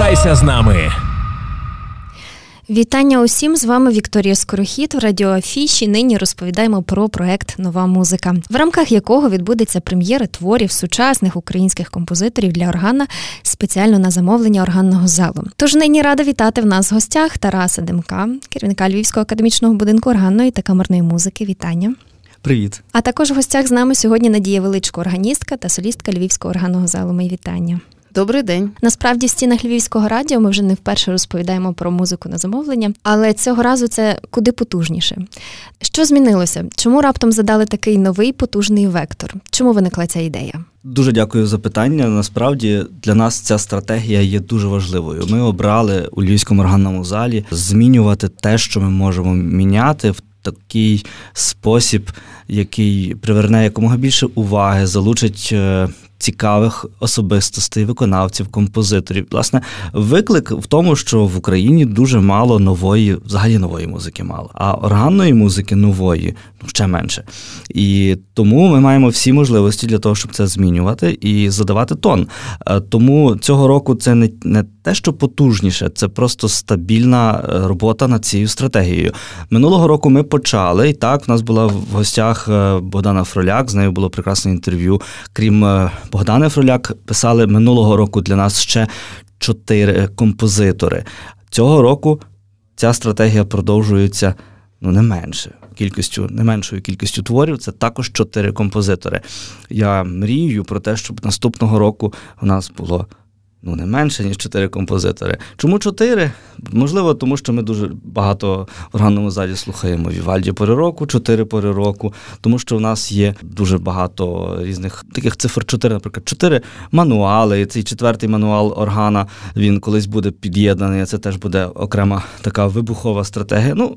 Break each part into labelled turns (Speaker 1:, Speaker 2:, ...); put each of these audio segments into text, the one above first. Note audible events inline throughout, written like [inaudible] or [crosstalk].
Speaker 1: Залишайся з нами.
Speaker 2: Вітання усім з вами Вікторія Скорохід в радіоафіші. Нині розповідаємо про проект Нова музика, в рамках якого відбудеться прем'єра творів сучасних українських композиторів для органа спеціально на замовлення органного залу. Тож нині рада вітати в нас в гостях Тараса Демка, керівника Львівського академічного будинку органної та камерної музики. Вітання.
Speaker 3: Привіт.
Speaker 2: А також в гостях з нами сьогодні Надія Величко, органістка та солістка Львівського органного залу. Мої вітання.
Speaker 4: Добрий день.
Speaker 2: Насправді в стінах Львівського радіо ми вже не вперше розповідаємо про музику на замовлення, але цього разу це куди потужніше. Що змінилося? Чому раптом задали такий новий потужний вектор? Чому виникла ця ідея?
Speaker 3: Дуже дякую за питання. Насправді для нас ця стратегія є дуже важливою. Ми обрали у Львівському органному залі змінювати те, що ми можемо міняти в такий спосіб, який приверне якомога більше уваги, залучить е, цікавих особистостей, виконавців, композиторів. Власне, виклик в тому, що в Україні дуже мало нової, взагалі нової музики мало, а органної музики нової ну ще менше. І тому ми маємо всі можливості для того, щоб це змінювати і задавати тон. Е, тому цього року це не, не те, що потужніше, це просто стабільна е, робота над цією стратегією. Минулого року ми почали, і так в нас була в гостях е, Богдана Фроляк. З нею було прекрасне інтерв'ю. Крім Богдана Фроляк, писали минулого року для нас ще чотири композитори. Цього року ця стратегія продовжується ну не менше кількістю, не меншою кількістю творів. Це також чотири композитори. Я мрію про те, щоб наступного року у нас було ну не менше, ніж чотири композитори. Чому чотири? Можливо, тому що ми дуже багато в органному залі слухаємо Вівальді пори року, чотири пори року, тому що в нас є дуже багато різних таких цифр чотири, наприклад, чотири мануали. І цей четвертий мануал органа він колись буде під'єднаний. Це теж буде окрема така вибухова стратегія. Ну,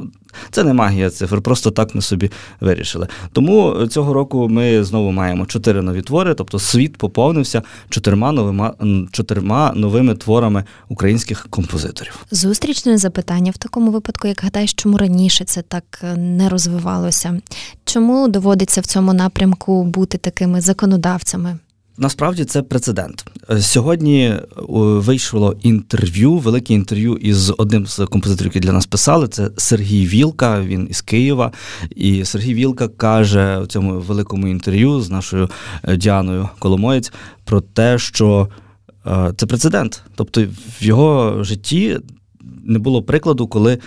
Speaker 3: це не магія цифр, просто так ми собі вирішили. Тому цього року ми знову маємо чотири нові твори, тобто світ поповнився чотирма новими чотирма новими творами українських композиторів.
Speaker 2: Зустрічне запитання в такому випадку, як гадаєш, чому раніше це так е, не розвивалося? Чому доводиться в цьому напрямку бути такими законодавцями?
Speaker 3: Насправді це прецедент. Е, сьогодні е, вийшло інтерв'ю, велике інтерв'ю із одним з композиторів, які для нас писали. Це Сергій Вілка. Він із Києва. І Сергій Вілка каже у цьому великому інтерв'ю з нашою Діаною Коломоєць про те, що Е, це прецедент. Тобто в його житті не було прикладу, коли е,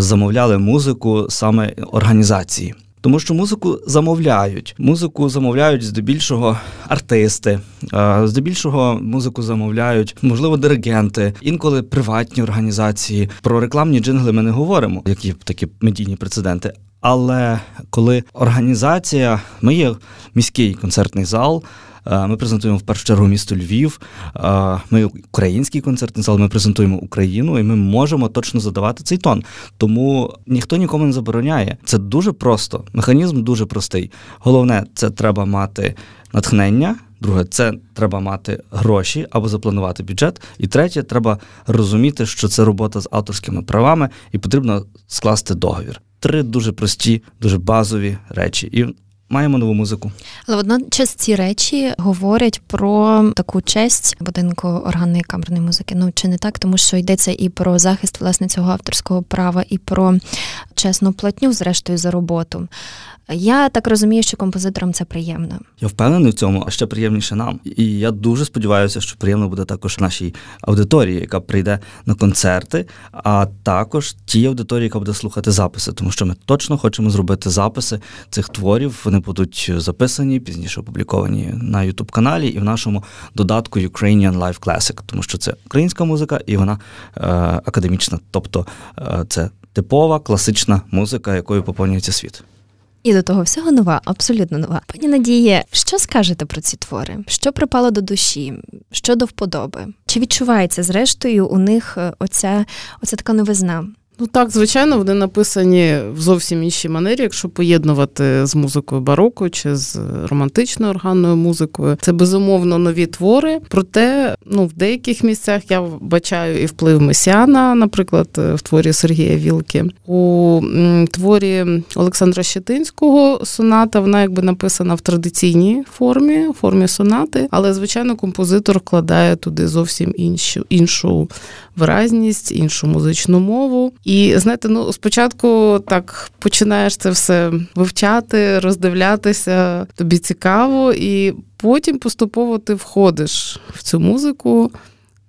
Speaker 3: замовляли музику саме організації. Тому що музику замовляють. Музику замовляють здебільшого артисти, е, здебільшого музику замовляють, можливо, диригенти, інколи приватні організації. Про рекламні джингли ми не говоримо, які такі медійні прецеденти. Але коли організація, ми є міський концертний зал. Е, ми презентуємо в першу чергу місто Львів. Е, ми український концертний зал, ми презентуємо Україну, і ми можемо точно задавати цей тон. Тому ніхто нікому не забороняє. Це дуже просто. Механізм дуже простий. Головне, це треба мати натхнення. Друге, це треба мати гроші або запланувати бюджет. І третє, треба розуміти, що це робота з авторськими правами, і потрібно скласти договір. Три дуже прості, дуже базові речі. І Маємо нову музику,
Speaker 2: але водночас ці речі говорять про таку честь будинку органної камерної музики. Ну чи не так, тому що йдеться і про захист власне цього авторського права, і про чесну платню, зрештою, за роботу. Я так розумію, що композиторам це приємно.
Speaker 3: Я впевнений в цьому, а ще приємніше нам. І я дуже сподіваюся, що приємно буде також нашій аудиторії, яка прийде на концерти, а також тій аудиторії, яка буде слухати записи, тому що ми точно хочемо зробити записи цих творів. Вони будуть записані, пізніше опубліковані на youtube каналі і в нашому додатку Ukrainian Live Classic, тому що це українська музика і вона е, академічна, тобто е, це типова класична музика, якою поповнюється світ.
Speaker 2: І до того всього нова, абсолютно нова. Пані Надіє, що скажете про ці твори? Що припало до душі? Що до вподоби? Чи відчувається зрештою у них е, оця, оця така новизна?
Speaker 1: Ну так, звичайно, вони написані в зовсім іншій манері, якщо поєднувати з музикою бароко чи з романтичною органною музикою. Це безумовно нові твори. Проте, ну в деяких місцях я бачаю і вплив Месіана, наприклад, в творі Сергія Вілки. У творі Олександра Щетинського соната вона якби написана в традиційній формі, формі сонати, але звичайно композитор вкладає туди зовсім іншу іншу виразність, іншу музичну мову. І знаєте, ну спочатку так починаєш це все вивчати, роздивлятися, тобі цікаво, і потім поступово ти входиш в цю музику.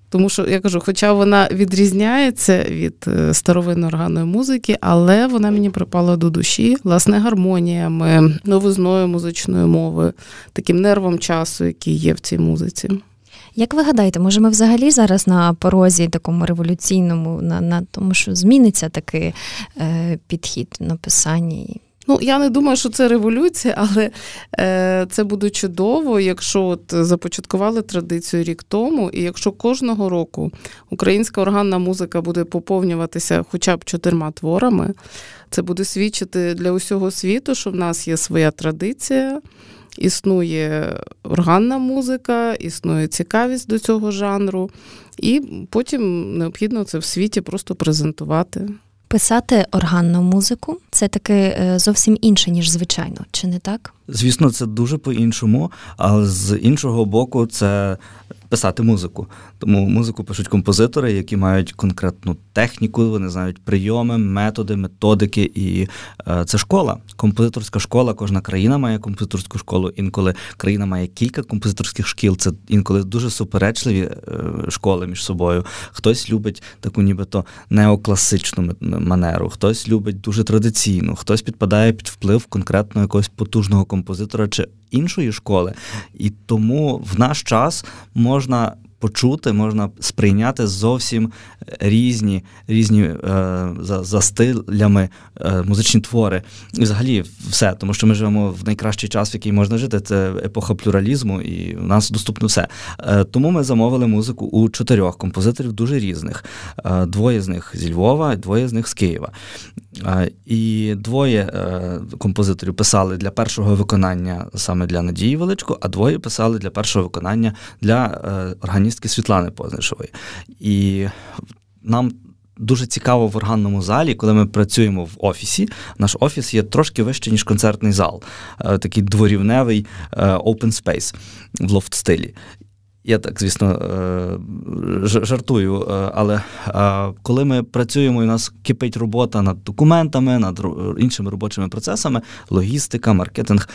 Speaker 1: Тому що я кажу, хоча вона відрізняється від е, старовинної органної музики, але вона мені припала до душі власне гармоніями, новизною музичної мови, таким нервом часу, який є в цій музиці.
Speaker 2: Як ви гадаєте, може ми взагалі зараз на порозі такому революційному, на на тому, що зміниться такий е, підхід написання?
Speaker 1: Ну, я не думаю, що це революція, але е, це буде чудово, якщо от започаткували традицію рік тому, і якщо кожного року українська органна музика буде поповнюватися хоча б чотирма творами, це буде свідчити для усього світу, що в нас є своя традиція існує органна музика, існує цікавість до цього жанру, і потім необхідно це в світі просто презентувати.
Speaker 2: Писати органну музику це таки е, зовсім інше, ніж звичайно, чи не так?
Speaker 3: Звісно, це дуже по-іншому, але з іншого боку, це писати музику. Тому музику пишуть композитори, які мають конкретну техніку, вони знають прийоми, методи, методики. І е, це школа, композиторська школа. Кожна країна має композиторську школу. Інколи країна має кілька композиторських шкіл. Це інколи дуже суперечливі е, школи між собою. Хтось любить таку, нібито неокласичну манеру, хтось любить дуже традиційну, хтось підпадає під вплив конкретно якогось потужного композитора чи іншої школи. І тому в наш час можна почути, можна сприйняти зовсім різні різні е, за, за стилями е, музичні твори. І взагалі все, тому що ми живемо в найкращий час, в який можна жити. Це епоха плюралізму, і в нас доступно все. Е, тому ми замовили музику у чотирьох композиторів дуже різних. Е, двоє з них зі Львова, двоє з них з Києва. Е, і двоє е, композиторів писали для першого виконання саме для Надії Величко, а двоє писали для першого виконання для організації піаністки Світлани Познишової. І нам дуже цікаво в органному залі, коли ми працюємо в офісі. Наш офіс є трошки вище, ніж концертний зал, е, такий дворівневий е, open space в лофт-стилі. Я так, звісно, е, жартую, але коли ми працюємо, і у нас кипить робота над документами, над іншими робочими процесами, логістика, маркетинг.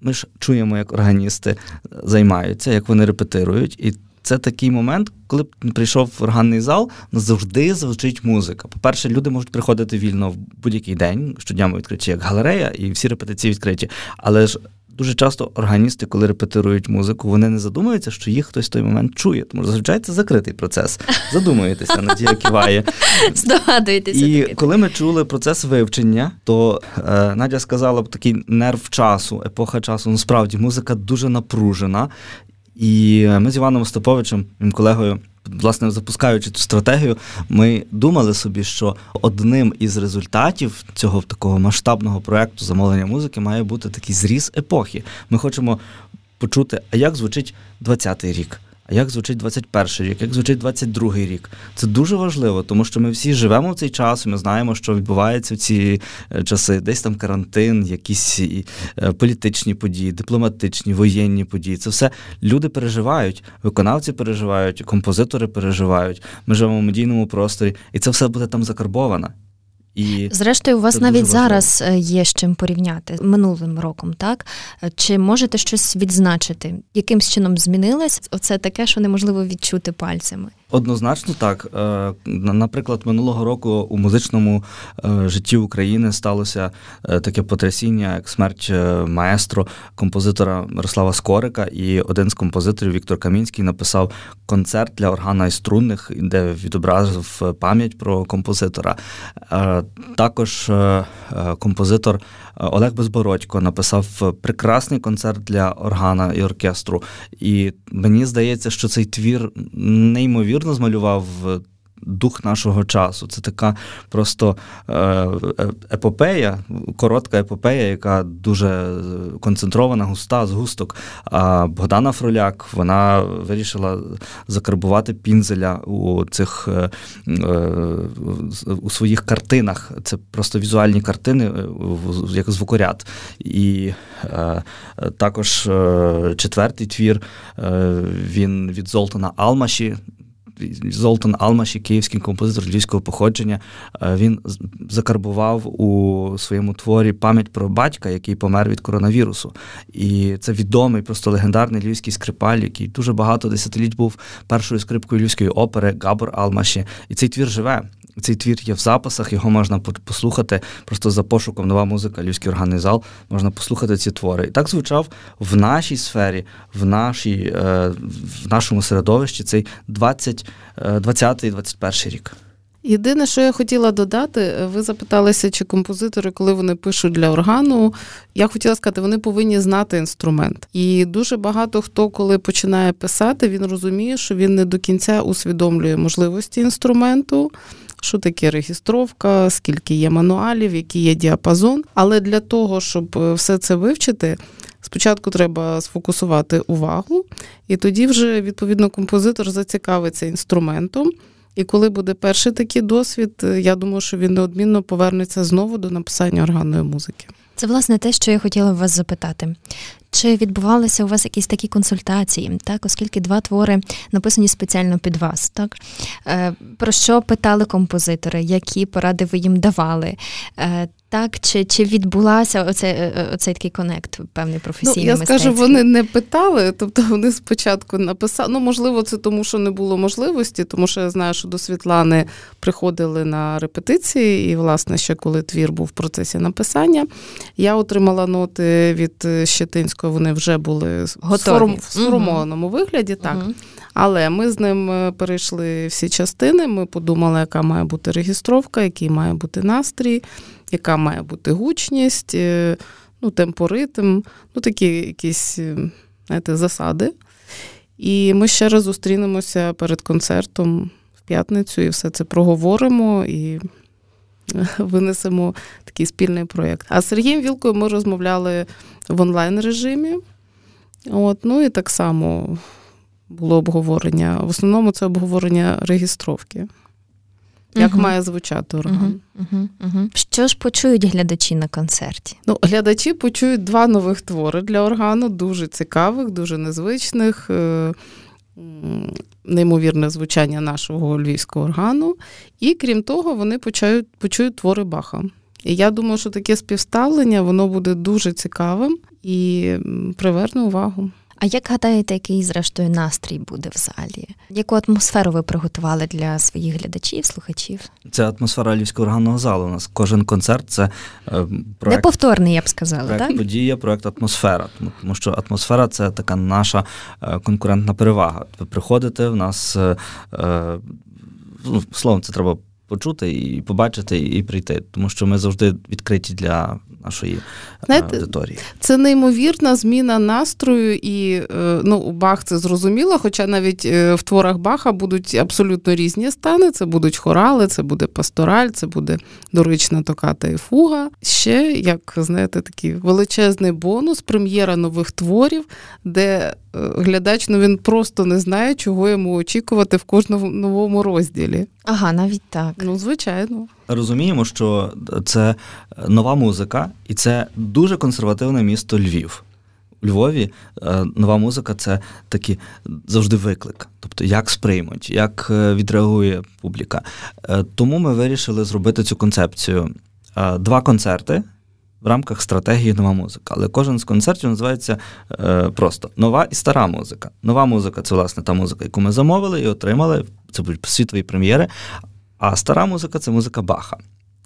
Speaker 3: Ми ж чуємо, як органісти займаються, як вони репетирують, і це такий момент, коли прийшов в органний зал, завжди звучить музика. По-перше, люди можуть приходити вільно в будь-який день, щодня ми відкриті як галерея, і всі репетиції відкриті. Але ж дуже часто органісти, коли репетирують музику, вони не задумуються, що їх хтось в той момент чує. Тому зазвичай це закритий процес. Задумуєтеся, [laughs] Надія киває.
Speaker 2: Здогадуєтеся.
Speaker 3: І таки. коли ми чули процес вивчення, то е, Надя сказала б такий нерв часу, епоха часу. Насправді музика дуже напружена. І ми з Іваном Остаповичем, моїм колегою, власне, запускаючи цю стратегію, ми думали собі, що одним із результатів цього такого масштабного проекту замовлення музики має бути такий зріз епохи. Ми хочемо почути, а як звучить 20-й рік. А як звучить 21 рік, як звучить 22 рік? Це дуже важливо, тому що ми всі живемо в цей час, ми знаємо, що відбувається в ці е, часи. Десь там карантин, якісь е, політичні події, дипломатичні, воєнні події. Це все люди переживають, виконавці переживають, композитори переживають. Ми живемо в медійному просторі, і це все буде там закарбовано.
Speaker 2: І Зрештою, у вас навіть зараз е, є з чим порівняти минулим роком, так? Чи можете щось відзначити? Яким чином змінилось? Оце таке, що неможливо відчути пальцями?
Speaker 3: Однозначно так. Е, наприклад, минулого року у музичному е, житті України сталося е, таке потрясіння, як смерть маестро, композитора Мирослава Скорика, і один з композиторів Віктор Камінський написав концерт для органа і струнних, де відобразив пам'ять про композитора. Також композитор Олег Безбородько написав прекрасний концерт для органа і оркестру. І мені здається, що цей твір неймовірно змалював дух нашого часу. Це така просто е, е, епопея, коротка епопея, яка дуже концентрована, густа, згусток. А Богдана Фроляк вона вирішила закарбувати пінзеля у цих у своїх картинах. Це просто візуальні картини, як звукоряд. І також четвертий твір він від Золтана Алмаші. Золтан Алмаші, київський композитор львівського походження, е, він закарбував у своєму творі пам'ять про батька, який помер від коронавірусу. І це відомий, просто легендарний львівський скрипаль, який дуже багато десятиліть був першою скрипкою львівської опери Габор Алмаші. І цей твір живе. Цей твір є в записах, його можна послухати просто за пошуком нова музика, Львівський органний зал, можна послухати ці твори. І так звучав в нашій сфері, в нашій, е, в нашому середовищі цей 20, 20-21 е, рік.
Speaker 1: Єдине, що я хотіла додати, ви запиталися, чи композитори, коли вони пишуть для органу, я хотіла сказати, вони повинні знати інструмент. І дуже багато хто, коли починає писати, він розуміє, що він не до кінця усвідомлює можливості інструменту що таке регістровка, скільки є мануалів, який є діапазон. Але для того, щоб е, все це вивчити, спочатку треба сфокусувати увагу, і тоді вже відповідно композитор зацікавиться інструментом. І коли буде перший такий досвід, е, я думаю, що він неодмінно повернеться знову до написання органної музики.
Speaker 2: Це власне те, що я хотіла вас запитати. Чи відбувалися у вас якісь такі консультації, так, оскільки два твори написані спеціально під вас, так? Е, про що питали композитори, які поради ви їм давали? Е, так, чи чи відбулася оцей, е, оцей такий конект, певний професійний
Speaker 1: Ну, Я скажу, вони не питали, тобто вони спочатку написали. Ну, можливо, це тому, що не було можливості, тому що я знаю, що до Світлани приходили на репетиції, і, власне, ще коли твір був в процесі написання, я отримала ноти від Щетинського, вони вже були Готові. в сформованому угу. вигляді. так. Угу. Але ми з ним е, перейшли всі частини. Ми подумали, яка має бути регістровка, який має бути настрій яка має бути гучність, е, ну, темпоритм, ну такі якісь е, знаєте, засади. І ми ще раз зустрінемося перед концертом в п'ятницю і все це проговоримо і [laughs] винесемо такий спільний проєкт. А з Сергієм Вілкою ми розмовляли в онлайн режимі. От, Ну і так само було обговорення. В основному це обговорення регістровки як угу. має звучати орган.
Speaker 2: Угу, угу, Що ж почують глядачі на концерті?
Speaker 1: Ну, глядачі почують два нових твори для органу, дуже цікавих, дуже незвичних. Неймовірне звучання нашого львівського органу. І крім того, вони почують, почують твори Баха. І я думаю, що таке співставлення воно буде дуже цікавим і приверне увагу.
Speaker 2: А як гадаєте, який зрештою настрій буде в залі? Яку атмосферу ви приготували для своїх глядачів, слухачів?
Speaker 3: Це атмосфера Львівського органного залу. У нас кожен концерт це е, проект,
Speaker 2: неповторний, я б сказала.
Speaker 3: Проект
Speaker 2: так?
Speaker 3: подія, проект атмосфера. Тому що атмосфера це така наша е, конкурентна перевага. Ви приходите в нас е, ну, словом, це треба почути і побачити, і прийти, тому що ми завжди відкриті для нашої е, Знаєте, аудиторії.
Speaker 1: Це неймовірна зміна настрою, і е, ну, Бах це зрозуміло, хоча навіть е, в творах Баха будуть абсолютно різні стани. Це будуть хорали, це буде пастораль, це буде дорична токата і фуга. Ще, як знаєте, такий величезний бонус, прем'єра нових творів, де глядач ну, він просто не знає, чого йому очікувати в кожному новому розділі.
Speaker 2: Ага, навіть так.
Speaker 1: Ну, звичайно.
Speaker 3: Розуміємо, що це нова музика, і це дуже консервативне місто Львів. У Львові е, нова музика це такий завжди виклик. Тобто, як сприймуть, як е, відреагує публіка. Е, тому ми вирішили зробити цю концепцію. Два концерти в рамках стратегії нова музика. Але кожен з концертів називається е, просто нова і стара музика. Нова музика це власне та музика, яку ми замовили і отримали. Це будуть світові прем'єри. А стара музика це музика Баха.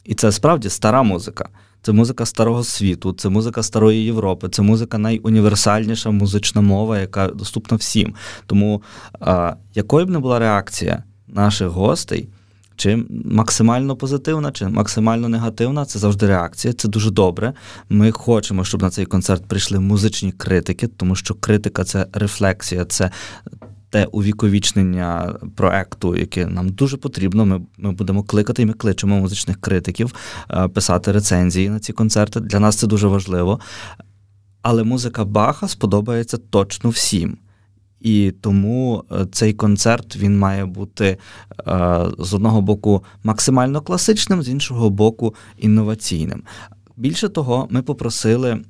Speaker 3: І це справді стара музика. Це музика старого світу, це музика старої Європи, це музика найуніверсальніша музична мова, яка доступна всім. Тому а, якою б не була реакція наших гостей, чи максимально позитивна, чи максимально негативна, це завжди реакція. Це дуже добре. Ми хочемо, щоб на цей концерт прийшли музичні критики, тому що критика це рефлексія, це те увіковічнення проекту, яке нам дуже потрібно. Ми ми будемо кликати, і ми кличемо музичних критиків е, писати рецензії на ці концерти. Для нас це дуже важливо. Але музика Баха сподобається точно всім. І тому е, цей концерт він має бути е, з одного боку максимально класичним, з іншого боку, інноваційним. Більше того, ми попросили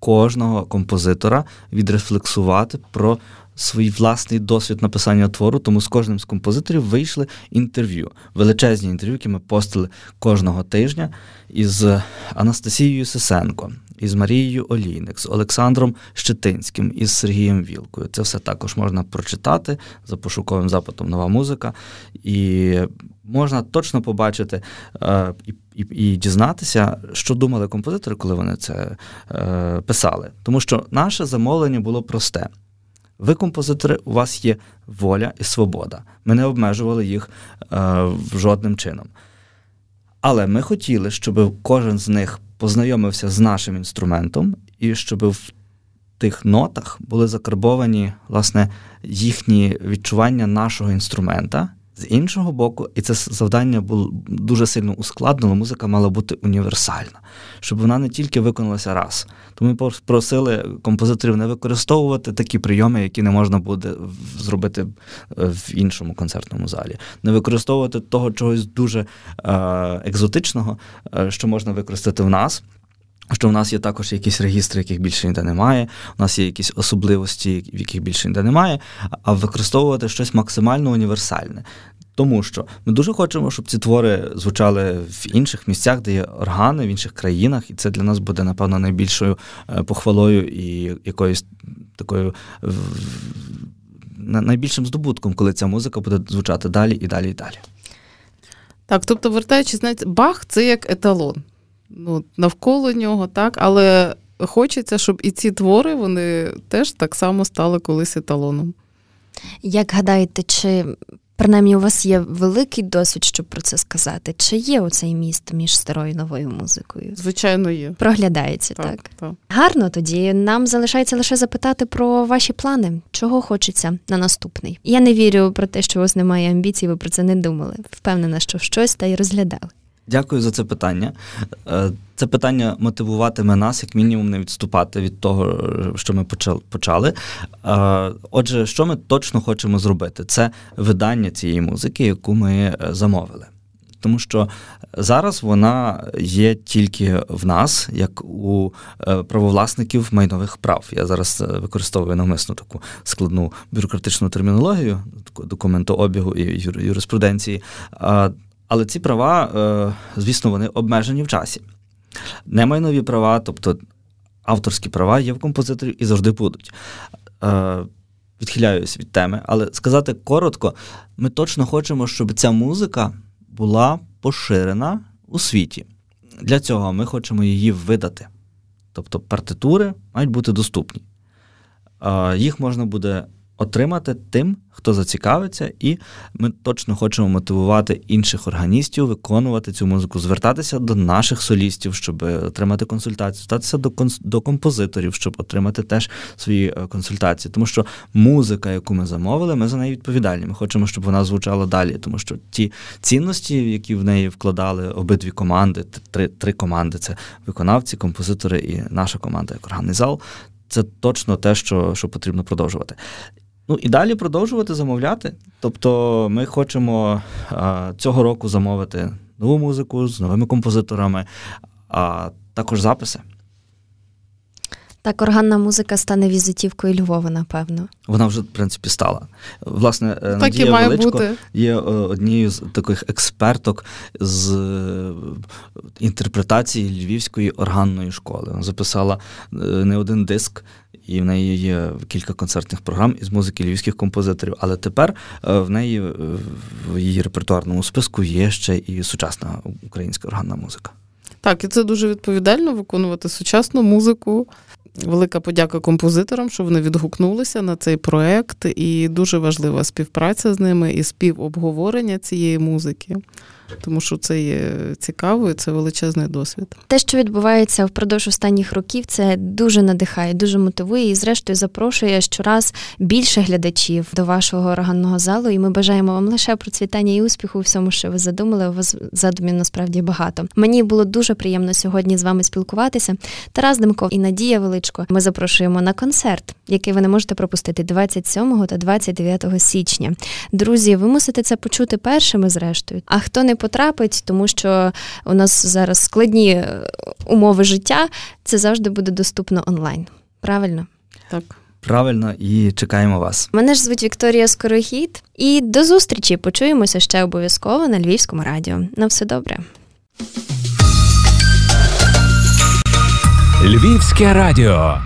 Speaker 3: кожного композитора відрефлексувати про свій власний досвід написання твору, тому з кожним з композиторів вийшли інтерв'ю, величезні інтерв'ю, які ми постили кожного тижня із Анастасією Сисенко, із Марією Олійник, з Олександром Щетинським, із Сергієм Вілкою. Це все також можна прочитати за пошуковим запитом нова музика, і можна точно побачити е, і, і, і дізнатися, що думали композитори, коли вони це е, писали. Тому що наше замовлення було просте. Ви, композитори, у вас є воля і свобода. Ми не обмежували їх е, жодним чином. Але ми хотіли, щоб кожен з них познайомився з нашим інструментом, і щоб в тих нотах були закарбовані власне, їхні відчування нашого інструмента. З іншого боку, і це завдання було дуже сильно ускладнено, музика мала бути універсальна, щоб вона не тільки виконалася раз. Тому ми просили композиторів не використовувати такі прийоми, які не можна буде зробити е, в іншому концертному залі, не використовувати того чогось дуже е, екзотичного, е, що можна використати в нас. Що в нас є також якісь регістри, яких більше ніде немає, у нас є якісь особливості, в яких більше ніде немає, а використовувати щось максимально універсальне. Тому що ми дуже хочемо, щоб ці твори звучали в інших місцях, де є органи, в інших країнах, і це для нас буде, напевно, найбільшою е, похвалою і якоюсь такою найбільшим здобутком, коли ця музика буде звучати далі і далі і далі.
Speaker 1: Так, тобто, вертаючись, знаєте, Бах це як еталон. Ну, Навколо нього, так, але хочеться, щоб і ці твори вони теж так само стали колись еталоном.
Speaker 2: Як гадаєте, чи принаймні у вас є великий досвід, щоб про це сказати? Чи є оцей міст між старою і новою музикою?
Speaker 1: Звичайно, є.
Speaker 2: Проглядається, так? Так. так. Гарно тоді. Нам залишається лише запитати про ваші плани, чого хочеться на наступний. Я не вірю про те, що у вас немає амбіцій, ви про це не думали. Впевнена, що щось та й розглядали.
Speaker 3: Дякую за це питання. Е, це питання мотивуватиме нас, як мінімум, не відступати від того, що ми почали. Е, отже, що ми точно хочемо зробити? Це видання цієї музики, яку ми е, замовили. Тому що зараз вона є тільки в нас, як у правовласників майнових прав. Я зараз використовую навмисно таку складну бюрократичну термінологію, документообігу і юриспруденції. Але ці права, е, звісно, вони обмежені в часі. Немайнові права, тобто авторські права, є в композиторів і завжди будуть. Е, відхиляюсь від теми, але сказати коротко, ми точно хочемо, щоб ця музика була поширена у світі. Для цього ми хочемо її видати. Тобто партитури мають бути доступні. Е, їх можна буде отримати тим, хто зацікавиться, і ми точно хочемо мотивувати інших органістів виконувати цю музику, звертатися до наших солістів, щоб отримати консультацію, звертатися до до композиторів, щоб отримати теж свої е, консультації. Тому що музика, яку ми замовили, ми за неї відповідальні. Ми хочемо, щоб вона звучала далі, тому що ті цінності, які в неї вкладали обидві команди, три три команди це виконавці, композитори і наша команда як органний зал. Це точно те, що що потрібно продовжувати. Ну і далі продовжувати замовляти. Тобто ми хочемо а, цього року замовити нову музику з новими композиторами, а також записи.
Speaker 2: Так, органна музика стане візитівкою Львова, напевно.
Speaker 3: Вона вже, в принципі, стала. Власне, так Надія і має Величко бути. є е, однією з таких експерток з е, інтерпретації Львівської органної школи. Вона записала е, не один диск і в неї є кілька концертних програм із музики львівських композиторів. Але тепер е, в неї е, в її репертуарному списку є ще і сучасна українська органна музика.
Speaker 1: Так, і це дуже відповідально виконувати сучасну музику. Велика подяка композиторам, що вони відгукнулися на цей проект, і дуже важлива співпраця з ними і співобговорення цієї музики. Тому що це є цікаво і це величезний досвід.
Speaker 2: Те, що відбувається впродовж останніх років, це дуже надихає, дуже мотивує і, зрештою, запрошує щораз більше глядачів до вашого органного залу. І ми бажаємо вам лише процвітання і успіху у всьому, що ви задумали. У вас задумів насправді багато. Мені було дуже приємно сьогодні з вами спілкуватися. Тарас Демков і Надія Величко. Ми запрошуємо на концерт, який ви не можете пропустити 27 та 29 січня. Друзі, ви мусите це почути першими, зрештою. А хто не потрапить, тому що у нас зараз складні е, умови життя, це завжди буде доступно онлайн. Правильно?
Speaker 1: Так.
Speaker 3: Правильно і чекаємо вас.
Speaker 2: Мене ж звуть Вікторія Скорохід. І до зустрічі. Почуємося ще обов'язково на Львівському радіо. На все добре.
Speaker 4: Львівське радіо.